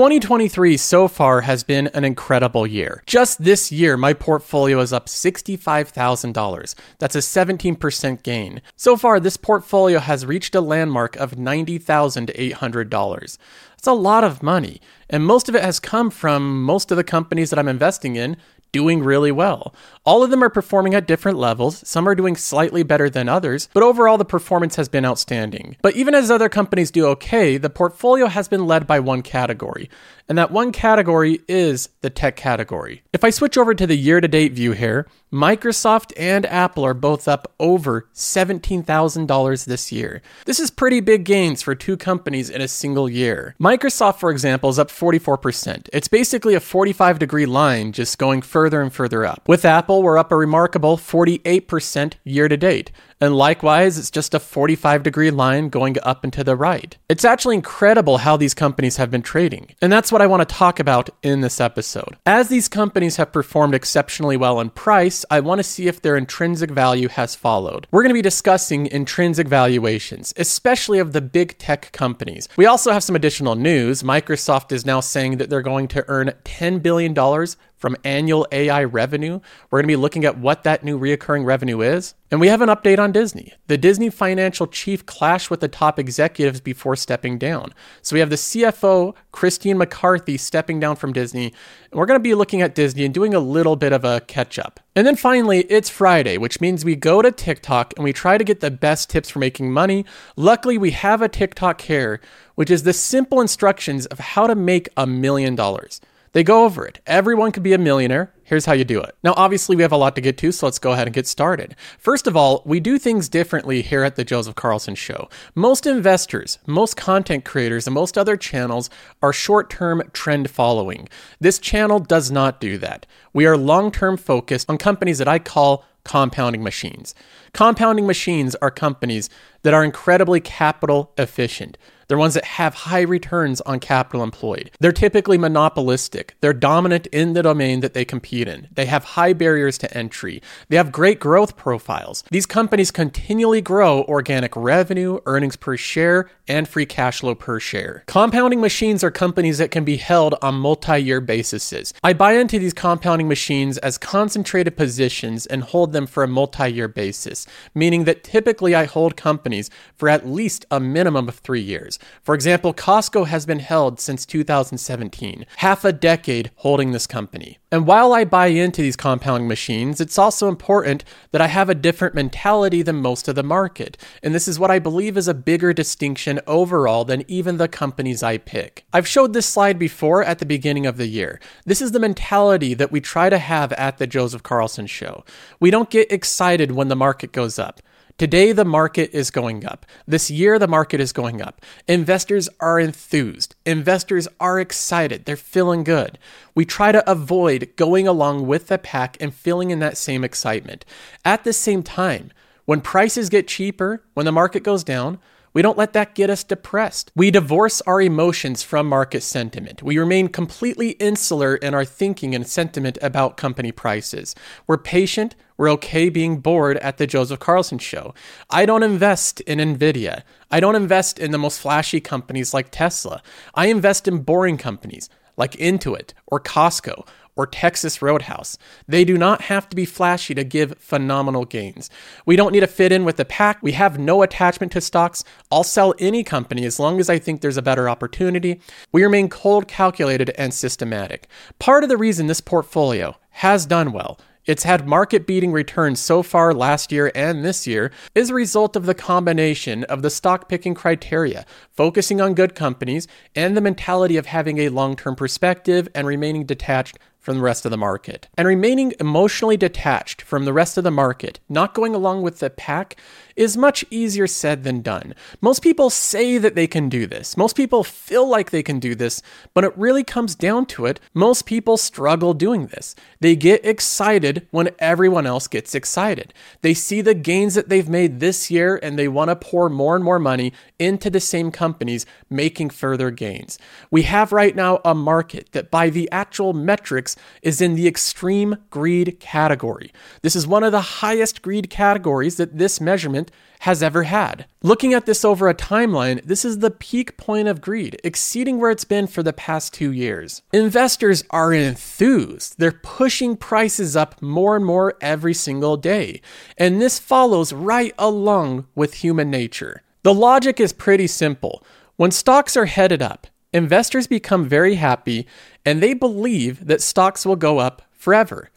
2023 so far has been an incredible year. Just this year, my portfolio is up $65,000. That's a 17% gain. So far, this portfolio has reached a landmark of $90,800. That's a lot of money, and most of it has come from most of the companies that I'm investing in doing really well. All of them are performing at different levels. Some are doing slightly better than others, but overall the performance has been outstanding. But even as other companies do okay, the portfolio has been led by one category, and that one category is the tech category. If I switch over to the year to date view here, Microsoft and Apple are both up over $17,000 this year. This is pretty big gains for two companies in a single year. Microsoft, for example, is up 44%. It's basically a 45 degree line just going further and further up. With Apple, we're up a remarkable 48% year to date. And likewise, it's just a 45 degree line going up and to the right. It's actually incredible how these companies have been trading. And that's what I want to talk about in this episode. As these companies have performed exceptionally well in price, I want to see if their intrinsic value has followed. We're going to be discussing intrinsic valuations, especially of the big tech companies. We also have some additional news. Microsoft is now saying that they're going to earn $10 billion from annual AI revenue. We're going to be looking at what that new reoccurring revenue is. And we have an update on Disney. The Disney financial chief clashed with the top executives before stepping down. So we have the CFO, Christine McCarthy, stepping down from Disney. And we're going to be looking at Disney and doing a little bit of a catch up. And then finally, it's Friday, which means we go to TikTok and we try to get the best tips for making money. Luckily, we have a TikTok here, which is the simple instructions of how to make a million dollars. They go over it. Everyone can be a millionaire. Here's how you do it. Now, obviously, we have a lot to get to, so let's go ahead and get started. First of all, we do things differently here at the Joseph Carlson Show. Most investors, most content creators, and most other channels are short term trend following. This channel does not do that. We are long term focused on companies that I call compounding machines. Compounding machines are companies that are incredibly capital efficient. They're ones that have high returns on capital employed. They're typically monopolistic. They're dominant in the domain that they compete in. They have high barriers to entry. They have great growth profiles. These companies continually grow organic revenue, earnings per share, and free cash flow per share. Compounding machines are companies that can be held on multi year bases. I buy into these compounding machines as concentrated positions and hold them for a multi year basis, meaning that typically I hold companies for at least a minimum of three years. For example, Costco has been held since 2017, half a decade holding this company. And while I buy into these compounding machines, it's also important that I have a different mentality than most of the market. And this is what I believe is a bigger distinction overall than even the companies I pick. I've showed this slide before at the beginning of the year. This is the mentality that we try to have at the Joseph Carlson Show. We don't get excited when the market goes up. Today, the market is going up. This year, the market is going up. Investors are enthused. Investors are excited. They're feeling good. We try to avoid going along with the pack and feeling in that same excitement. At the same time, when prices get cheaper, when the market goes down, we don't let that get us depressed. We divorce our emotions from market sentiment. We remain completely insular in our thinking and sentiment about company prices. We're patient. We're okay being bored at the Joseph Carlson show. I don't invest in Nvidia. I don't invest in the most flashy companies like Tesla. I invest in boring companies like Intuit or Costco or Texas Roadhouse. They do not have to be flashy to give phenomenal gains. We don't need to fit in with the pack. We have no attachment to stocks. I'll sell any company as long as I think there's a better opportunity. We remain cold, calculated, and systematic. Part of the reason this portfolio has done well it's had market beating returns so far last year and this year is a result of the combination of the stock picking criteria, focusing on good companies, and the mentality of having a long term perspective and remaining detached from the rest of the market. And remaining emotionally detached from the rest of the market, not going along with the pack, is much easier said than done. Most people say that they can do this. Most people feel like they can do this, but it really comes down to it. Most people struggle doing this. They get excited when everyone else gets excited. They see the gains that they've made this year and they want to pour more and more money into the same companies, making further gains. We have right now a market that, by the actual metrics, is in the extreme greed category. This is one of the highest greed categories that this measurement has ever had. Looking at this over a timeline, this is the peak point of greed, exceeding where it's been for the past two years. Investors are enthused. They're pushing prices up more and more every single day. And this follows right along with human nature. The logic is pretty simple. When stocks are headed up, investors become very happy and they believe that stocks will go up forever.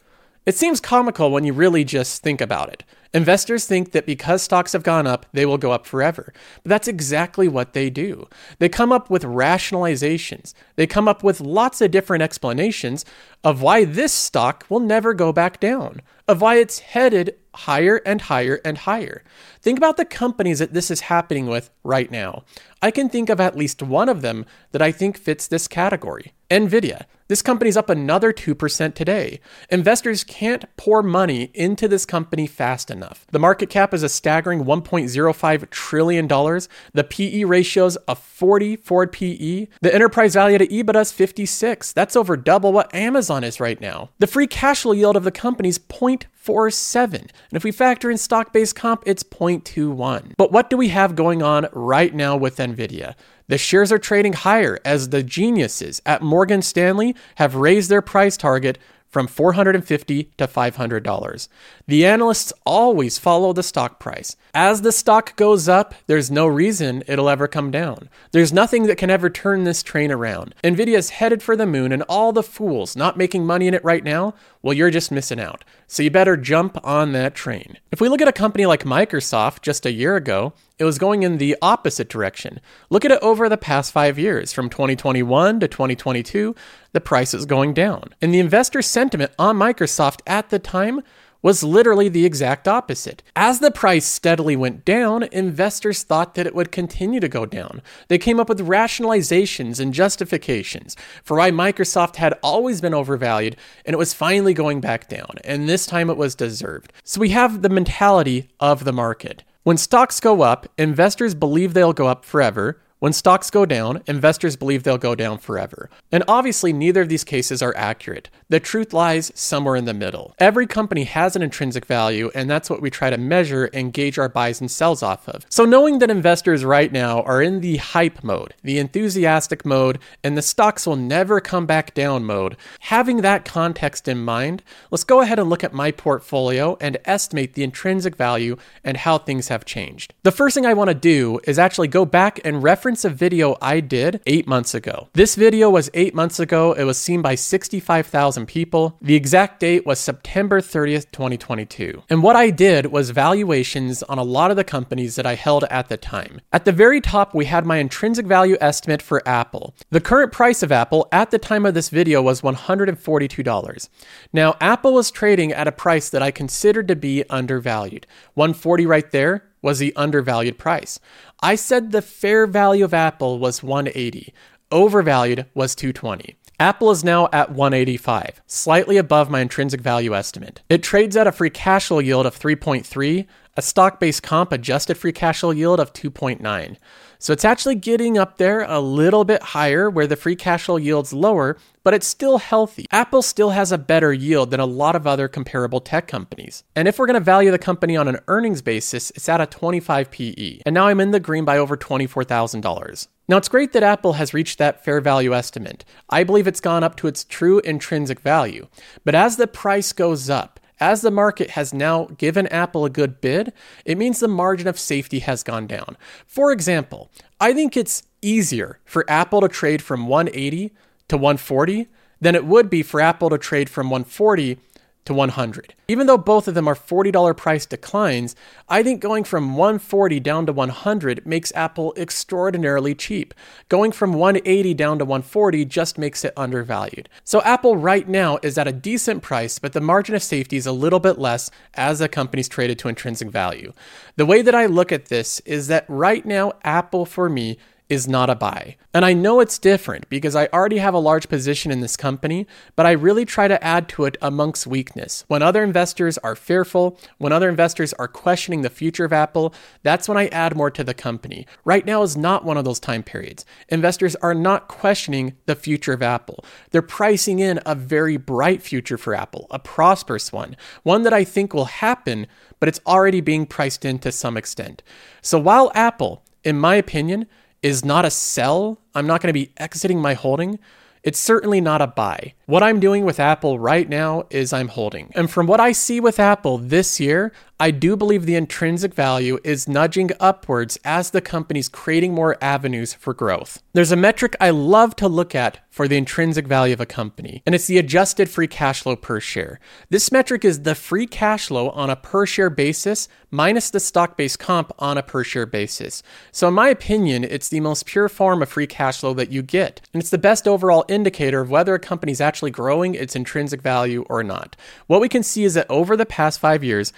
It seems comical when you really just think about it. Investors think that because stocks have gone up, they will go up forever. But that's exactly what they do. They come up with rationalizations. They come up with lots of different explanations of why this stock will never go back down, of why it's headed higher and higher and higher. Think about the companies that this is happening with right now. I can think of at least one of them that I think fits this category Nvidia. This company's up another 2% today. Investors can't pour money into this company fast enough. The market cap is a staggering $1.05 trillion. The PE ratio's a 40 forward PE. The enterprise value to EBITDA is 56. That's over double what Amazon is right now. The free cash flow yield of the company's 0.47. And if we factor in stock based comp, it's 0.21. But what do we have going on right now with Nvidia? The shares are trading higher as the geniuses at Morgan Stanley have raised their price target from 450 to $500. The analysts always follow the stock price. As the stock goes up, there's no reason it'll ever come down. There's nothing that can ever turn this train around. Nvidia's headed for the moon, and all the fools not making money in it right now, well, you're just missing out. So you better jump on that train. If we look at a company like Microsoft just a year ago, it was going in the opposite direction. Look at it over the past five years. From 2021 to 2022, the price is going down. And the investor sentiment on Microsoft at the time was literally the exact opposite. As the price steadily went down, investors thought that it would continue to go down. They came up with rationalizations and justifications for why Microsoft had always been overvalued and it was finally going back down, and this time it was deserved. So we have the mentality of the market. When stocks go up, investors believe they'll go up forever. When stocks go down, investors believe they'll go down forever. And obviously, neither of these cases are accurate. The truth lies somewhere in the middle. Every company has an intrinsic value, and that's what we try to measure and gauge our buys and sells off of. So, knowing that investors right now are in the hype mode, the enthusiastic mode, and the stocks will never come back down mode, having that context in mind, let's go ahead and look at my portfolio and estimate the intrinsic value and how things have changed. The first thing I want to do is actually go back and reference a video I did eight months ago. This video was eight months ago, it was seen by 65,000 people. The exact date was September 30th, 2022. And what I did was valuations on a lot of the companies that I held at the time. At the very top, we had my intrinsic value estimate for Apple. The current price of Apple at the time of this video was $142. Now, Apple was trading at a price that I considered to be undervalued. 140 right there was the undervalued price. I said the fair value of Apple was 180. Overvalued was 220. Apple is now at 185, slightly above my intrinsic value estimate. It trades at a free cash flow yield of 3.3, a stock based comp adjusted free cash flow yield of 2.9. So it's actually getting up there a little bit higher where the free cash flow yield's lower, but it's still healthy. Apple still has a better yield than a lot of other comparable tech companies. And if we're going to value the company on an earnings basis, it's at a 25 PE. And now I'm in the green by over $24,000. Now, it's great that Apple has reached that fair value estimate. I believe it's gone up to its true intrinsic value. But as the price goes up, as the market has now given Apple a good bid, it means the margin of safety has gone down. For example, I think it's easier for Apple to trade from 180 to 140 than it would be for Apple to trade from 140 to 100. Even though both of them are $40 price declines, I think going from 140 down to 100 makes Apple extraordinarily cheap. Going from 180 down to 140 just makes it undervalued. So Apple right now is at a decent price, but the margin of safety is a little bit less as the company's traded to intrinsic value. The way that I look at this is that right now Apple for me is not a buy. And I know it's different because I already have a large position in this company, but I really try to add to it amongst weakness. When other investors are fearful, when other investors are questioning the future of Apple, that's when I add more to the company. Right now is not one of those time periods. Investors are not questioning the future of Apple. They're pricing in a very bright future for Apple, a prosperous one, one that I think will happen, but it's already being priced in to some extent. So while Apple, in my opinion, is not a sell. I'm not going to be exiting my holding. It's certainly not a buy. What I'm doing with Apple right now is I'm holding. And from what I see with Apple this year, I do believe the intrinsic value is nudging upwards as the company's creating more avenues for growth. There's a metric I love to look at for the intrinsic value of a company, and it's the adjusted free cash flow per share. This metric is the free cash flow on a per share basis minus the stock based comp on a per share basis. So, in my opinion, it's the most pure form of free cash flow that you get, and it's the best overall indicator of whether a company's actually growing its intrinsic value or not. What we can see is that over the past five years,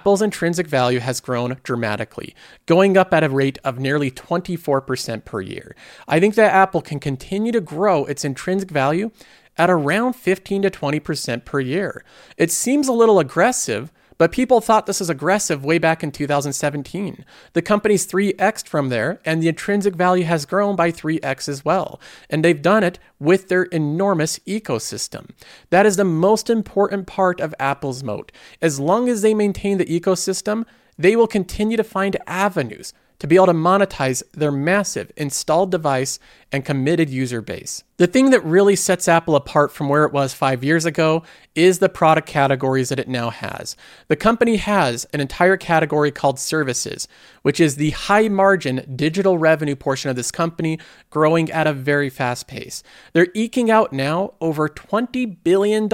Apple's intrinsic value has grown dramatically, going up at a rate of nearly 24% per year. I think that Apple can continue to grow its intrinsic value at around 15 to 20% per year. It seems a little aggressive, but people thought this was aggressive way back in 2017. The company's 3x from there, and the intrinsic value has grown by 3x as well. And they've done it with their enormous ecosystem. That is the most important part of Apple's moat. As long as they maintain the ecosystem, they will continue to find avenues to be able to monetize their massive installed device and committed user base. The thing that really sets Apple apart from where it was five years ago is the product categories that it now has. The company has an entire category called services, which is the high margin digital revenue portion of this company growing at a very fast pace. They're eking out now over $20 billion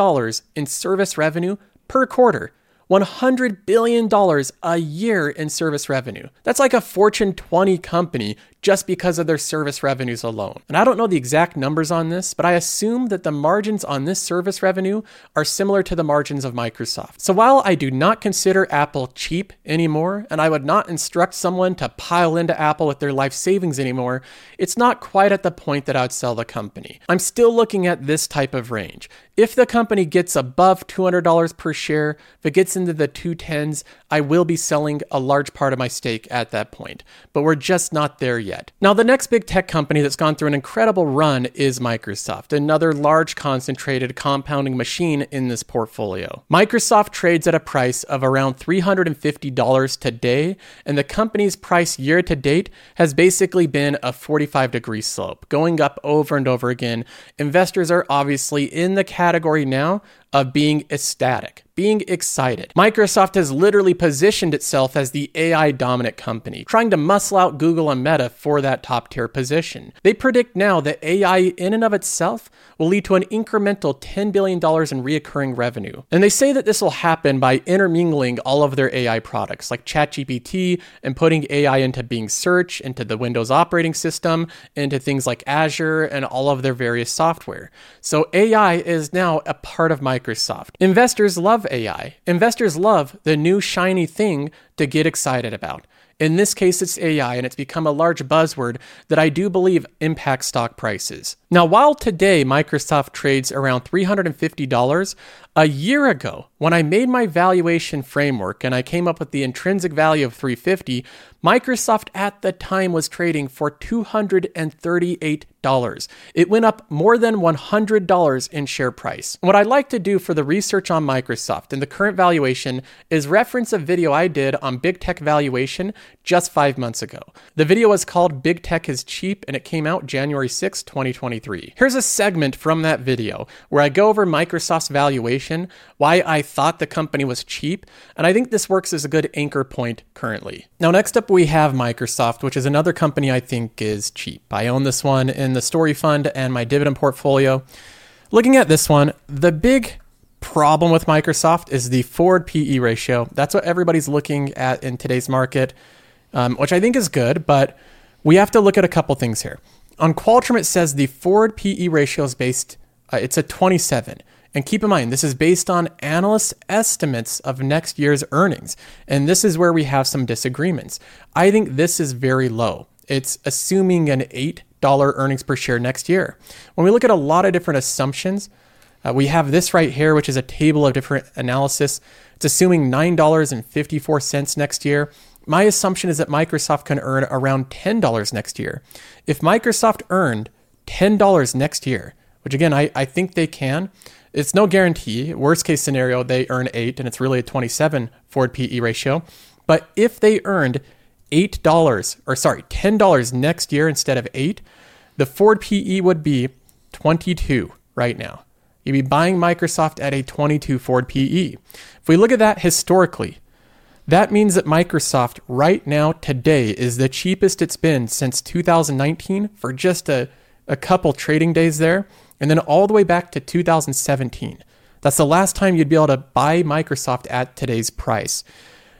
in service revenue per quarter. $100 billion a year in service revenue. That's like a Fortune 20 company just because of their service revenues alone. And I don't know the exact numbers on this, but I assume that the margins on this service revenue are similar to the margins of Microsoft. So while I do not consider Apple cheap anymore, and I would not instruct someone to pile into Apple with their life savings anymore, it's not quite at the point that I would sell the company. I'm still looking at this type of range. If the company gets above $200 per share, if it gets into the 210s, I will be selling a large part of my stake at that point. But we're just not there yet. Now, the next big tech company that's gone through an incredible run is Microsoft, another large concentrated compounding machine in this portfolio. Microsoft trades at a price of around $350 today, and the company's price year to date has basically been a 45 degree slope, going up over and over again. Investors are obviously in the category now of being ecstatic, being excited. Microsoft has literally positioned itself as the AI dominant company, trying to muscle out Google and Meta for that top tier position. They predict now that AI in and of itself will lead to an incremental $10 billion in reoccurring revenue. And they say that this will happen by intermingling all of their AI products like ChatGPT and putting AI into Bing Search, into the Windows operating system, into things like Azure and all of their various software. So AI is now a part of Microsoft. Investors love AI. Investors love the new shiny thing to get excited about. In this case, it's AI, and it's become a large buzzword that I do believe impacts stock prices. Now, while today Microsoft trades around $350, a year ago, when I made my valuation framework and I came up with the intrinsic value of 350, Microsoft at the time was trading for $238. It went up more than $100 in share price. What I'd like to do for the research on Microsoft and the current valuation is reference a video I did on big tech valuation just five months ago. The video was called Big Tech is Cheap and it came out January 6, 2023. Here's a segment from that video where I go over Microsoft's valuation, why I thought the company was cheap, and I think this works as a good anchor point currently. Now, next up, we have Microsoft, which is another company I think is cheap. I own this one in the Story Fund and my dividend portfolio. Looking at this one, the big problem with Microsoft is the forward PE ratio. That's what everybody's looking at in today's market, um, which I think is good, but we have to look at a couple things here. On Qualtrim, it says the forward PE ratio is based, uh, it's a 27. And keep in mind, this is based on analyst estimates of next year's earnings. And this is where we have some disagreements. I think this is very low. It's assuming an $8 earnings per share next year. When we look at a lot of different assumptions, uh, we have this right here, which is a table of different analysis. It's assuming $9.54 next year. My assumption is that Microsoft can earn around $10 next year. If Microsoft earned $10 next year, which again, I, I think they can, it's no guarantee. Worst case scenario, they earn 8 and it's really a 27 forward PE ratio. But if they earned $8 or sorry, $10 next year instead of 8, the forward PE would be 22 right now. You'd be buying Microsoft at a 22 forward PE. If we look at that historically, that means that Microsoft right now today is the cheapest it's been since 2019 for just a, a couple trading days there, and then all the way back to 2017. That's the last time you'd be able to buy Microsoft at today's price.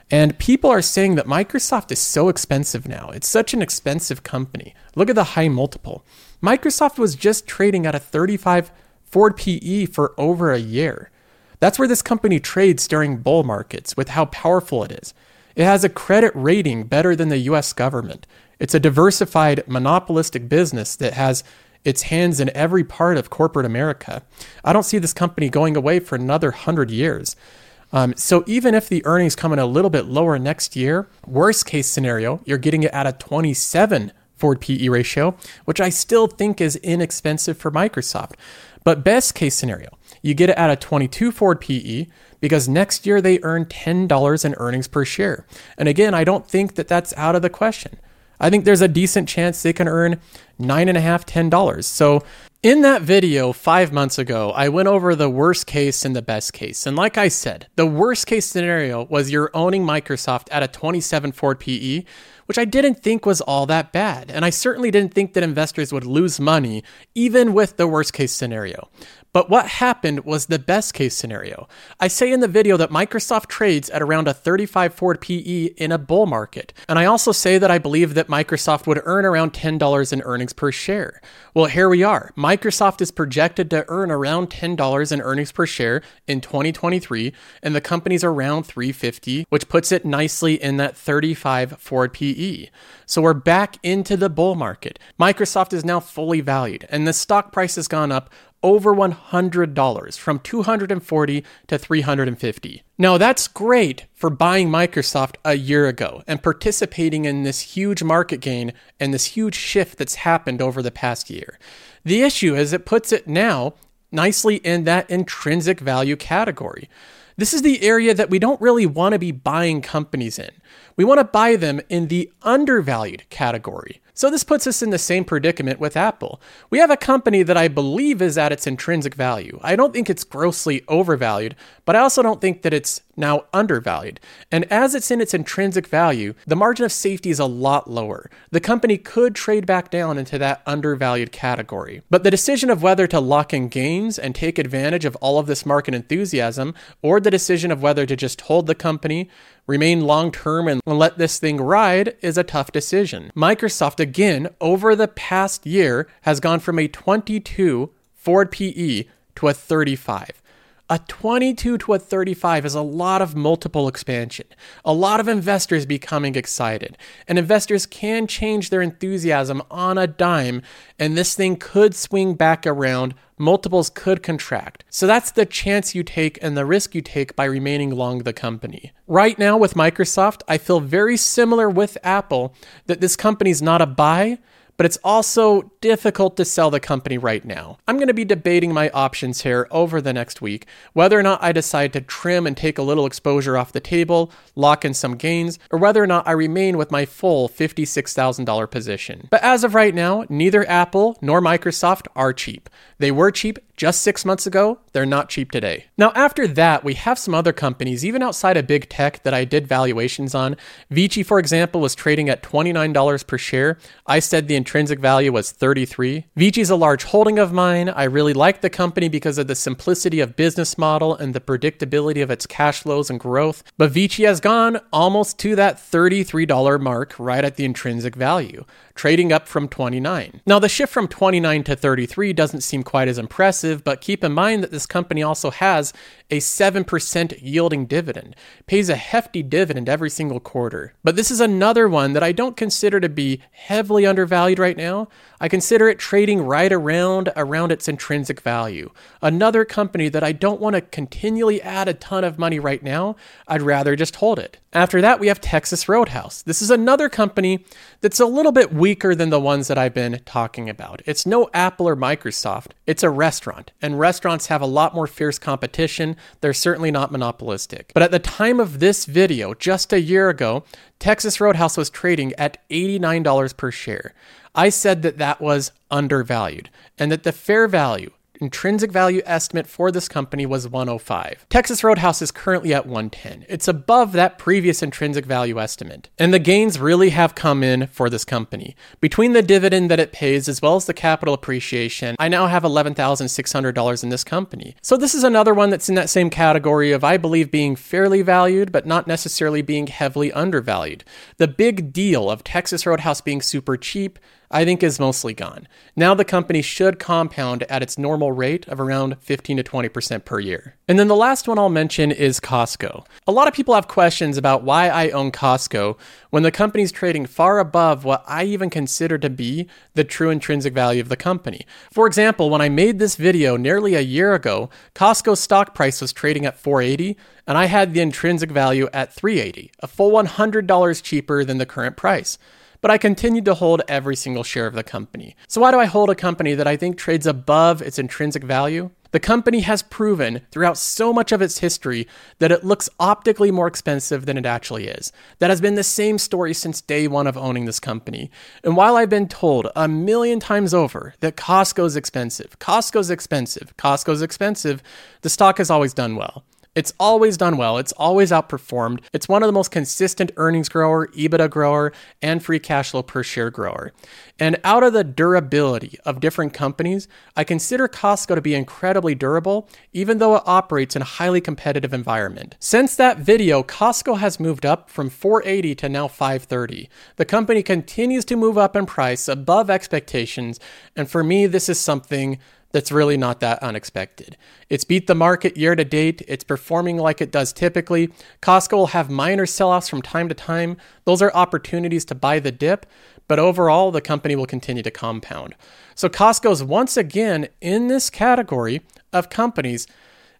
And people are saying that Microsoft is so expensive now. It's such an expensive company. Look at the high multiple. Microsoft was just trading at a 35 forward PE for over a year. That's where this company trades during bull markets with how powerful it is. It has a credit rating better than the US government. It's a diversified monopolistic business that has its hands in every part of corporate America. I don't see this company going away for another 100 years. Um, so even if the earnings come in a little bit lower next year, worst case scenario, you're getting it at a 27 forward PE ratio, which I still think is inexpensive for Microsoft. But best case scenario, you get it at a 22 forward PE because next year they earn $10 in earnings per share. And again, I don't think that that's out of the question. I think there's a decent chance they can earn nine and a half, ten dollars. So in that video five months ago, I went over the worst case and the best case. And like I said, the worst case scenario was you're owning Microsoft at a 27 forward PE, which I didn't think was all that bad. And I certainly didn't think that investors would lose money even with the worst case scenario. But what happened was the best case scenario. I say in the video that Microsoft trades at around a 35 forward PE in a bull market. And I also say that I believe that Microsoft would earn around $10 in earnings per share. Well, here we are. Microsoft is projected to earn around $10 in earnings per share in 2023, and the company's around 350, which puts it nicely in that 35 forward PE. So we're back into the bull market. Microsoft is now fully valued, and the stock price has gone up over $100 from 240 to 350. Now that's great for buying Microsoft a year ago and participating in this huge market gain and this huge shift that's happened over the past year. The issue is it puts it now nicely in that intrinsic value category. This is the area that we don't really want to be buying companies in. We want to buy them in the undervalued category. So this puts us in the same predicament with Apple. We have a company that I believe is at its intrinsic value. I don't think it's grossly overvalued, but I also don't think that it's now undervalued. And as it's in its intrinsic value, the margin of safety is a lot lower. The company could trade back down into that undervalued category. But the decision of whether to lock in gains and take advantage of all of this market enthusiasm, or the decision of whether to just hold the company, remain long term and let this thing ride is a tough decision. Microsoft, again, over the past year, has gone from a 22 forward PE to a 35. A 22 to a 35 is a lot of multiple expansion, a lot of investors becoming excited. And investors can change their enthusiasm on a dime, and this thing could swing back around. Multiples could contract. So that's the chance you take and the risk you take by remaining long the company. Right now with Microsoft, I feel very similar with Apple that this company's not a buy, but it's also difficult to sell the company right now. I'm going to be debating my options here over the next week, whether or not I decide to trim and take a little exposure off the table, lock in some gains, or whether or not I remain with my full $56,000 position. But as of right now, neither Apple nor Microsoft are cheap. They were cheap just six months ago, they're not cheap today. Now, after that, we have some other companies, even outside of big tech, that I did valuations on. Vici, for example, was trading at $29 per share. I said the intrinsic value was 33. Vici is a large holding of mine. I really like the company because of the simplicity of business model and the predictability of its cash flows and growth. But Vici has gone almost to that $33 mark right at the intrinsic value, trading up from 29. Now, the shift from 29 to 33 doesn't seem quite as impressive but keep in mind that this company also has a 7% yielding dividend, pays a hefty dividend every single quarter. But this is another one that I don't consider to be heavily undervalued right now. I consider it trading right around around its intrinsic value. Another company that I don't want to continually add a ton of money right now. I'd rather just hold it. After that, we have Texas Roadhouse. This is another company that's a little bit weaker than the ones that I've been talking about. It's no Apple or Microsoft. It's a restaurant, and restaurants have a lot more fierce competition. They're certainly not monopolistic. But at the time of this video, just a year ago, Texas Roadhouse was trading at $89 per share. I said that that was undervalued and that the fair value intrinsic value estimate for this company was 105. Texas Roadhouse is currently at 110. It's above that previous intrinsic value estimate. And the gains really have come in for this company. Between the dividend that it pays as well as the capital appreciation, I now have $11,600 in this company. So this is another one that's in that same category of I believe being fairly valued but not necessarily being heavily undervalued. The big deal of Texas Roadhouse being super cheap I think is mostly gone. Now the company should compound at its normal rate of around 15 to 20% per year. And then the last one I'll mention is Costco. A lot of people have questions about why I own Costco when the company's trading far above what I even consider to be the true intrinsic value of the company. For example, when I made this video nearly a year ago, Costco's stock price was trading at 480 and I had the intrinsic value at 380, a full $100 cheaper than the current price but I continued to hold every single share of the company. So, why do I hold a company that I think trades above its intrinsic value? The company has proven throughout so much of its history that it looks optically more expensive than it actually is. That has been the same story since day one of owning this company. And while I've been told a million times over that Costco's expensive, Costco's expensive, Costco's expensive, the stock has always done well. It's always done well. It's always outperformed. It's one of the most consistent earnings grower, EBITDA grower, and free cash flow per share grower. And out of the durability of different companies, I consider Costco to be incredibly durable, even though it operates in a highly competitive environment. Since that video, Costco has moved up from 480 to now 530. The company continues to move up in price above expectations, and for me, this is something that's really not that unexpected. It's beat the market year to date. It's performing like it does typically. Costco will have minor sell offs from time to time. Those are opportunities to buy the dip, but overall, the company will continue to compound. So, Costco is once again in this category of companies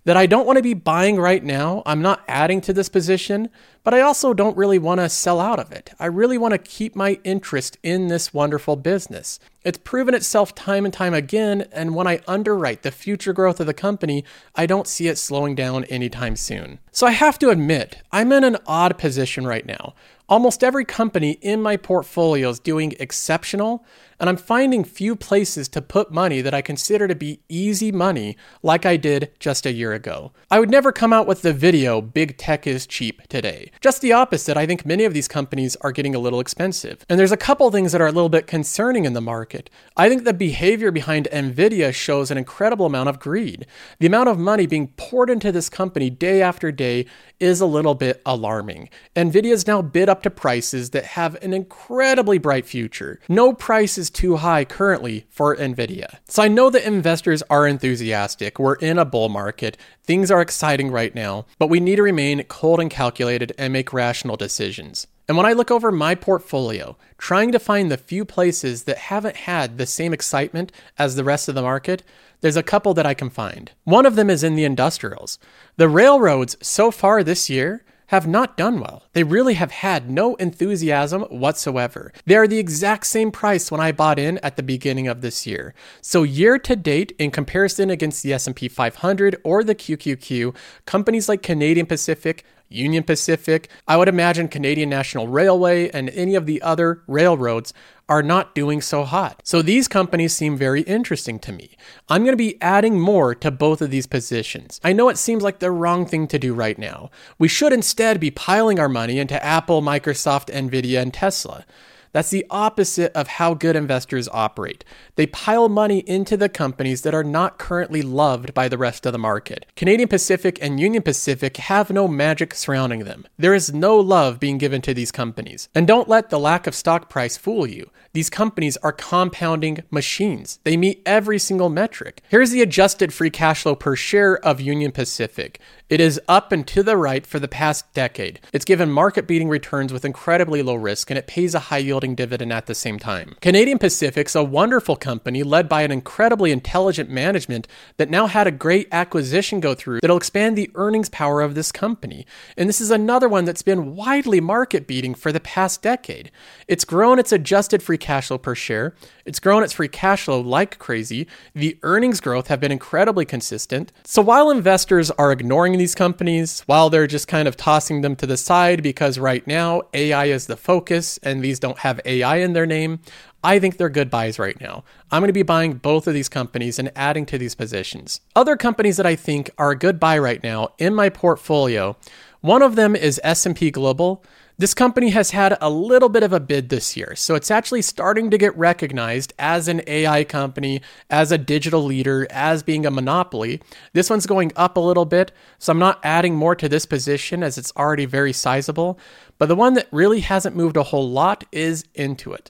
that I don't want to be buying right now. I'm not adding to this position, but I also don't really want to sell out of it. I really want to keep my interest in this wonderful business. It's proven itself time and time again, and when I underwrite the future growth of the company, I don't see it slowing down anytime soon. So I have to admit, I'm in an odd position right now. Almost every company in my portfolio is doing exceptional, and I'm finding few places to put money that I consider to be easy money like I did just a year ago. I would never come out with the video, Big Tech is cheap today. Just the opposite, I think many of these companies are getting a little expensive. And there's a couple things that are a little bit concerning in the market. I think the behavior behind Nvidia shows an incredible amount of greed. The amount of money being poured into this company day after day is a little bit alarming. Nvidia is now bid up to prices that have an incredibly bright future. No price too high currently for Nvidia. So I know that investors are enthusiastic. We're in a bull market. Things are exciting right now, but we need to remain cold and calculated and make rational decisions. And when I look over my portfolio, trying to find the few places that haven't had the same excitement as the rest of the market, there's a couple that I can find. One of them is in the industrials. The railroads so far this year have not done well. They really have had no enthusiasm whatsoever. They are the exact same price when I bought in at the beginning of this year. So year to date in comparison against the S&P 500 or the QQQ, companies like Canadian Pacific Union Pacific, I would imagine Canadian National Railway, and any of the other railroads are not doing so hot. So these companies seem very interesting to me. I'm going to be adding more to both of these positions. I know it seems like the wrong thing to do right now. We should instead be piling our money into Apple, Microsoft, Nvidia, and Tesla. That's the opposite of how good investors operate. They pile money into the companies that are not currently loved by the rest of the market. Canadian Pacific and Union Pacific have no magic surrounding them. There is no love being given to these companies. And don't let the lack of stock price fool you. These companies are compounding machines. They meet every single metric. Here's the adjusted free cash flow per share of Union Pacific. It is up and to the right for the past decade. It's given market beating returns with incredibly low risk, and it pays a high yielding dividend at the same time. Canadian Pacific's a wonderful company led by an incredibly intelligent management that now had a great acquisition go through that'll expand the earnings power of this company. And this is another one that's been widely market beating for the past decade. It's grown its adjusted free cash flow per share, it's grown its free cash flow like crazy. The earnings growth have been incredibly consistent. So while investors are ignoring these companies, while they're just kind of tossing them to the side because right now AI is the focus and these don't have AI in their name, I think they're good buys right now. I'm going to be buying both of these companies and adding to these positions. Other companies that I think are a good buy right now in my portfolio, one of them is S&P Global. This company has had a little bit of a bid this year, so it's actually starting to get recognized as an AI company, as a digital leader, as being a monopoly. This one's going up a little bit, so I'm not adding more to this position as it's already very sizable. But the one that really hasn't moved a whole lot is Intuit.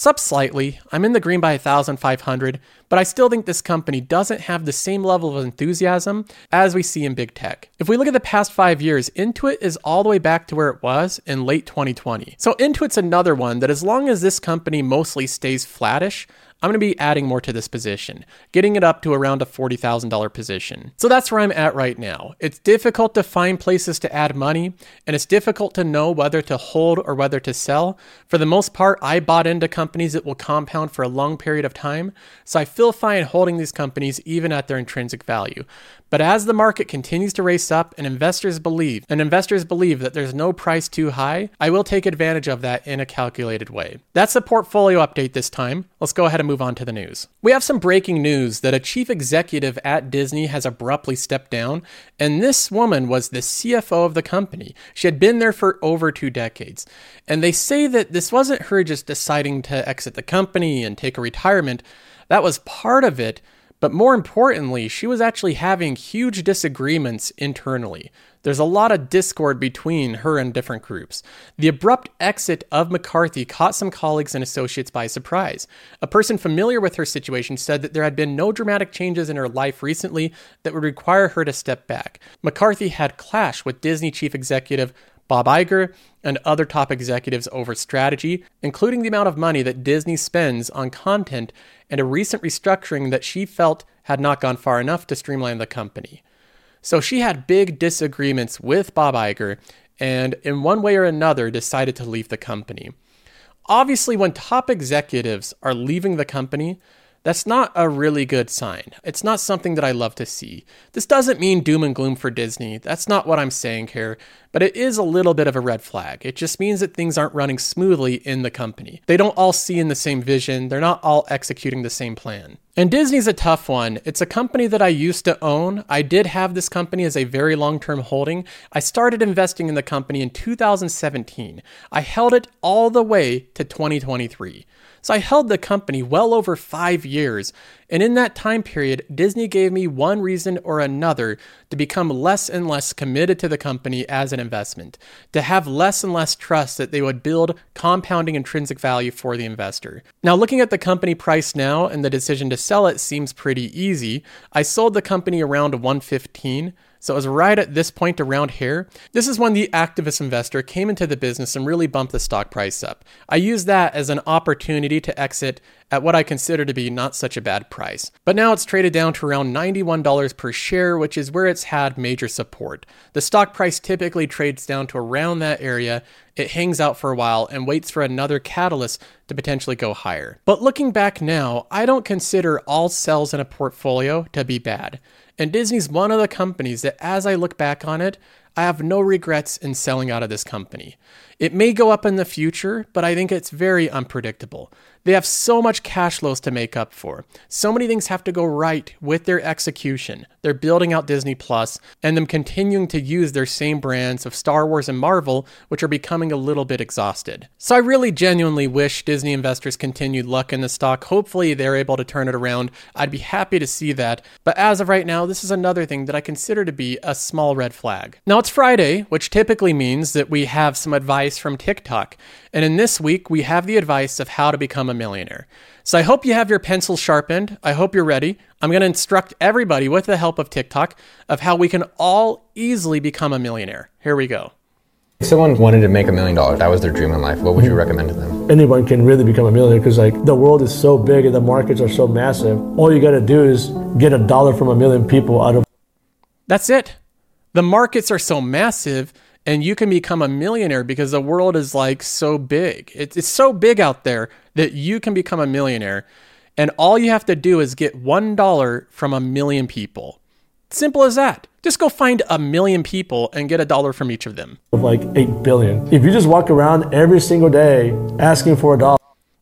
It's up slightly. I'm in the green by 1,500, but I still think this company doesn't have the same level of enthusiasm as we see in big tech. If we look at the past five years, Intuit is all the way back to where it was in late 2020. So Intuit's another one that as long as this company mostly stays flattish, I'm going to be adding more to this position, getting it up to around a $40,000 position. So that's where I'm at right now. It's difficult to find places to add money, and it's difficult to know whether to hold or whether to sell. For the most part, I bought into companies that will compound for a long period of time, so I feel fine holding these companies even at their intrinsic value. But as the market continues to race up and investors believe, and investors believe that there's no price too high, I will take advantage of that in a calculated way. That's the portfolio update this time. Let's go ahead and move on to the news. We have some breaking news that a chief executive at Disney has abruptly stepped down, and this woman was the CFO of the company. She had been there for over two decades. And they say that this wasn't her just deciding to exit the company and take a retirement, that was part of it but more importantly, she was actually having huge disagreements internally. There's a lot of discord between her and different groups. The abrupt exit of McCarthy caught some colleagues and associates by surprise. A person familiar with her situation said that there had been no dramatic changes in her life recently that would require her to step back. McCarthy had clashed with Disney chief executive Bob Iger, and other top executives over strategy, including the amount of money that Disney spends on content and a recent restructuring that she felt had not gone far enough to streamline the company. So she had big disagreements with Bob Iger and, in one way or another, decided to leave the company. Obviously, when top executives are leaving the company, that's not a really good sign. It's not something that I love to see. This doesn't mean doom and gloom for Disney. That's not what I'm saying here, but it is a little bit of a red flag. It just means that things aren't running smoothly in the company. They don't all see in the same vision, they're not all executing the same plan. And Disney's a tough one. It's a company that I used to own. I did have this company as a very long term holding. I started investing in the company in 2017. I held it all the way to 2023. So I held the company well over five years, and in that time period, Disney gave me one reason or another to become less and less committed to the company as an investment, to have less and less trust that they would build compounding intrinsic value for the investor. Now, looking at the company price now and the decision to sell it seems pretty easy. I sold the company around 115. So it was right at this point around here. This is when the activist investor came into the business and really bumped the stock price up. I used that as an opportunity to exit at what I consider to be not such a bad price. But now it's traded down to around $91 per share, which is where it's had major support. The stock price typically trades down to around that area. It hangs out for a while and waits for another catalyst to potentially go higher. But looking back now, I don't consider all sells in a portfolio to be bad. And Disney's one of the companies that, as I look back on it, I have no regrets in selling out of this company. It may go up in the future, but I think it's very unpredictable. They have so much cash flows to make up for. So many things have to go right with their execution. They're building out Disney Plus and them continuing to use their same brands of Star Wars and Marvel, which are becoming a little bit exhausted. So I really genuinely wish Disney investors continued luck in the stock. Hopefully they're able to turn it around. I'd be happy to see that. But as of right now, this is another thing that I consider to be a small red flag. Now it's Friday, which typically means that we have some advice from TikTok. And in this week, we have the advice of how to become a millionaire. So I hope you have your pencil sharpened. I hope you're ready. I'm going to instruct everybody with the help of TikTok of how we can all easily become a millionaire. Here we go. If someone wanted to make a million dollars, that was their dream in life, what would you recommend to them? Anyone can really become a millionaire because like the world is so big and the markets are so massive. All you got to do is get a dollar from a million people out of That's it. The markets are so massive and you can become a millionaire because the world is like so big. It's, it's so big out there that you can become a millionaire. And all you have to do is get $1 from a million people. Simple as that. Just go find a million people and get a dollar from each of them. like 8 billion. If you just walk around every single day asking for a dollar,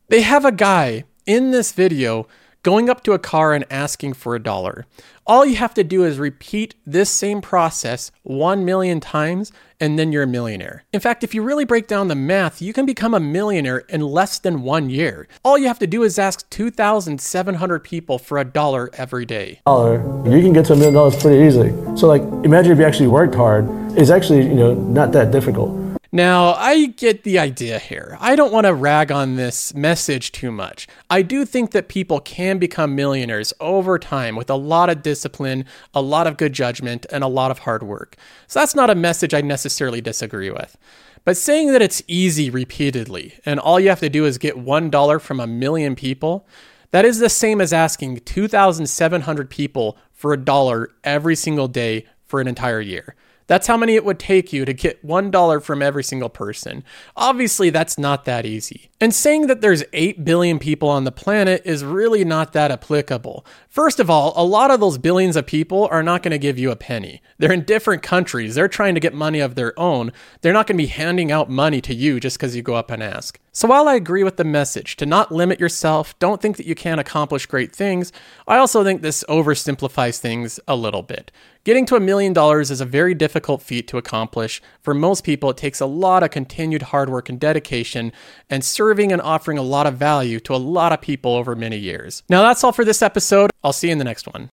They have a guy in this video going up to a car and asking for a dollar. All you have to do is repeat this same process 1 million times and then you're a millionaire. In fact, if you really break down the math, you can become a millionaire in less than one year. All you have to do is ask 2,700 people for a dollar every day. you can get to a million dollars pretty easily. So like imagine if you actually worked hard. It's actually, you know, not that difficult. Now, I get the idea here. I don't want to rag on this message too much. I do think that people can become millionaires over time with a lot of discipline, a lot of good judgment, and a lot of hard work. So that's not a message I necessarily disagree with. But saying that it's easy repeatedly and all you have to do is get $1 from a million people, that is the same as asking 2,700 people for a dollar every single day for an entire year. That's how many it would take you to get $1 from every single person. Obviously, that's not that easy. And saying that there's 8 billion people on the planet is really not that applicable. First of all, a lot of those billions of people are not going to give you a penny. They're in different countries. They're trying to get money of their own. They're not going to be handing out money to you just because you go up and ask. So while I agree with the message to not limit yourself, don't think that you can't accomplish great things, I also think this oversimplifies things a little bit. Getting to a million dollars is a very difficult feat to accomplish. For most people, it takes a lot of continued hard work and dedication, and serving and offering a lot of value to a lot of people over many years. Now, that's all for this episode. I'll see you in the next one.